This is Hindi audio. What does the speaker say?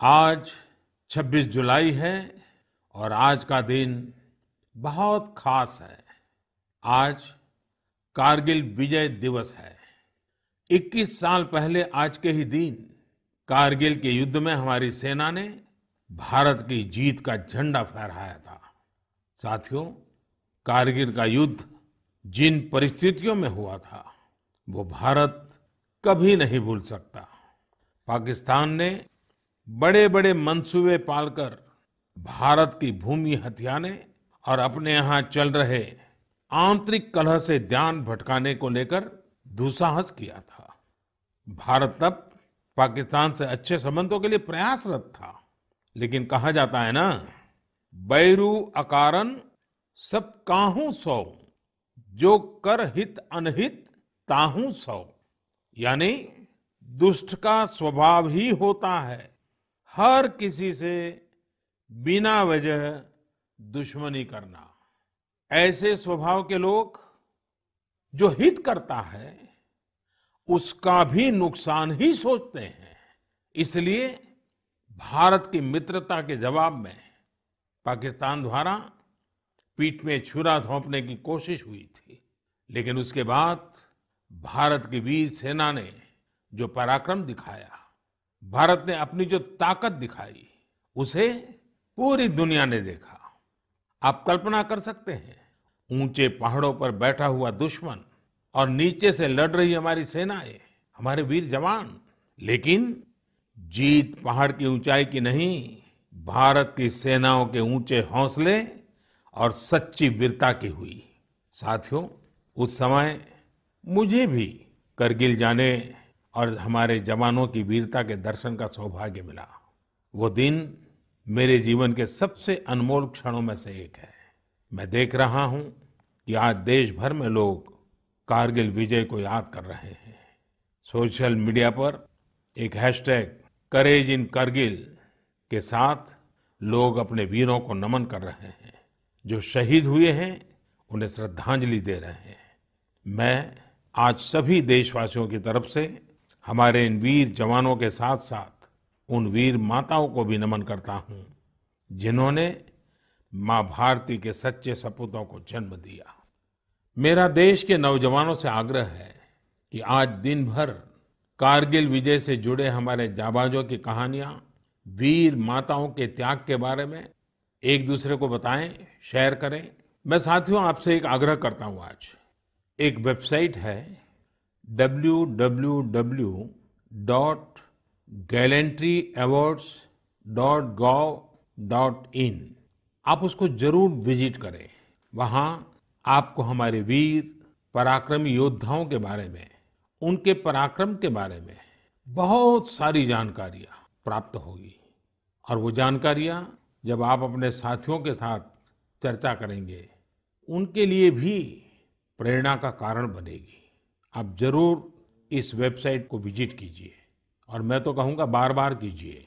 आज 26 जुलाई है और आज का दिन बहुत खास है। आज कारगिल विजय दिवस है। 21 साल पहले आज के ही दिन कारगिल के युद्ध में हमारी सेना ने भारत की जीत का झंडा फहराया था। साथियों, कारगिल का युद्ध जिन परिस्थितियों में हुआ था, वो भारत कभी नहीं भूल सकता। पाकिस्तान ने बड़े बड़े मंसूबे पालकर भारत की भूमि हथियाने और अपने यहाँ चल रहे आंतरिक कलह से ध्यान भटकाने को लेकर दुसाहस किया था। भारत तब पाकिस्तान से अच्छे संबंधों के लिए प्रयासरत था। लेकिन कहा जाता है ना, बैरू अकारन सब काहू सौ, जो कर हित अनहित ताहू सौ। यानी दुष्ट का स्वभाव ही होता है। हर किसी से बिना वजह दुश्मनी करना। ऐसे स्वभाव के लोग जो हित करता है, उसका भी नुकसान ही सोचते हैं। इसलिए भारत की मित्रता के जवाब में पाकिस्तान द्वारा पीठ में छुरा धोंपने की कोशिश हुई थी। लेकिन उसके बाद भारत की वीर सेना ने जो पराक्रम दिखाया भारत ने अपनी जो ताकत दिखाई, उसे पूरी दुनिया ने देखा। आप कल्पना कर सकते हैं, ऊँचे पहाड़ों पर बैठा हुआ दुश्मन और नीचे से लड़ रही हमारी सेनाएँ, हमारे वीर जवान। लेकिन जीत पहाड़ की ऊंचाई की नहीं, भारत की सेनाओं के ऊँचे हौसले और सच्ची वीरता की हुई। साथियों, उस समय मुझे भी करगिल जाने और हमारे जवानों की वीरता के दर्शन का सौभाग्य मिला। वो दिन मेरे जीवन के सबसे अनमोल क्षणों में से एक है। मैं देख रहा हूँ कि आज देश भर में लोग कारगिल विजय को याद कर रहे हैं। सोशल मीडिया पर एक हैशटैग, करेज इन करगिल के साथ लोग अपने वीरों को नमन कर रहे हैं। जो शहीद हुए हैं, उन्हें श्रद्धांजलि दे रहे हैं। मैं आज सभी देशवासियों की तरफ़ से हमारे इन वीर जवानों के साथ साथ उन वीर माताओं को भी नमन करता हूँ, जिन्होंने माँ भारती के सच्चे सपूतों को जन्म दिया। मेरा देश के नौजवानों से आग्रह है कि आज दिन भर कारगिल विजय से जुड़े हमारे जाबाजों की कहानियाँ वीर माताओं के त्याग के बारे में एक दूसरे को बताएँ, शेयर करें। मैं साथियों, आपसे एक आग्रह करता हूँ आज। एक वेबसाइट है www.gallantryAwards.gov.in आप उसको ज़रूर विज़िट करें। वहाँ आपको हमारे वीर, पराक्रमी योद्धाओं के बारे में, उनके पराक्रम के बारे में बहुत सारी जानकारियाँ प्राप्त होगी। और वो जानकारियाँ जब आप अपने साथियों के साथ चर्चा करेंगे, उनके लिए भी प्रेरणा का कारण बनेगी। आप ज़रूर इस वेबसाइट को विज़िट कीजिए। और मैं तो कहूँगा बार बार कीजिए।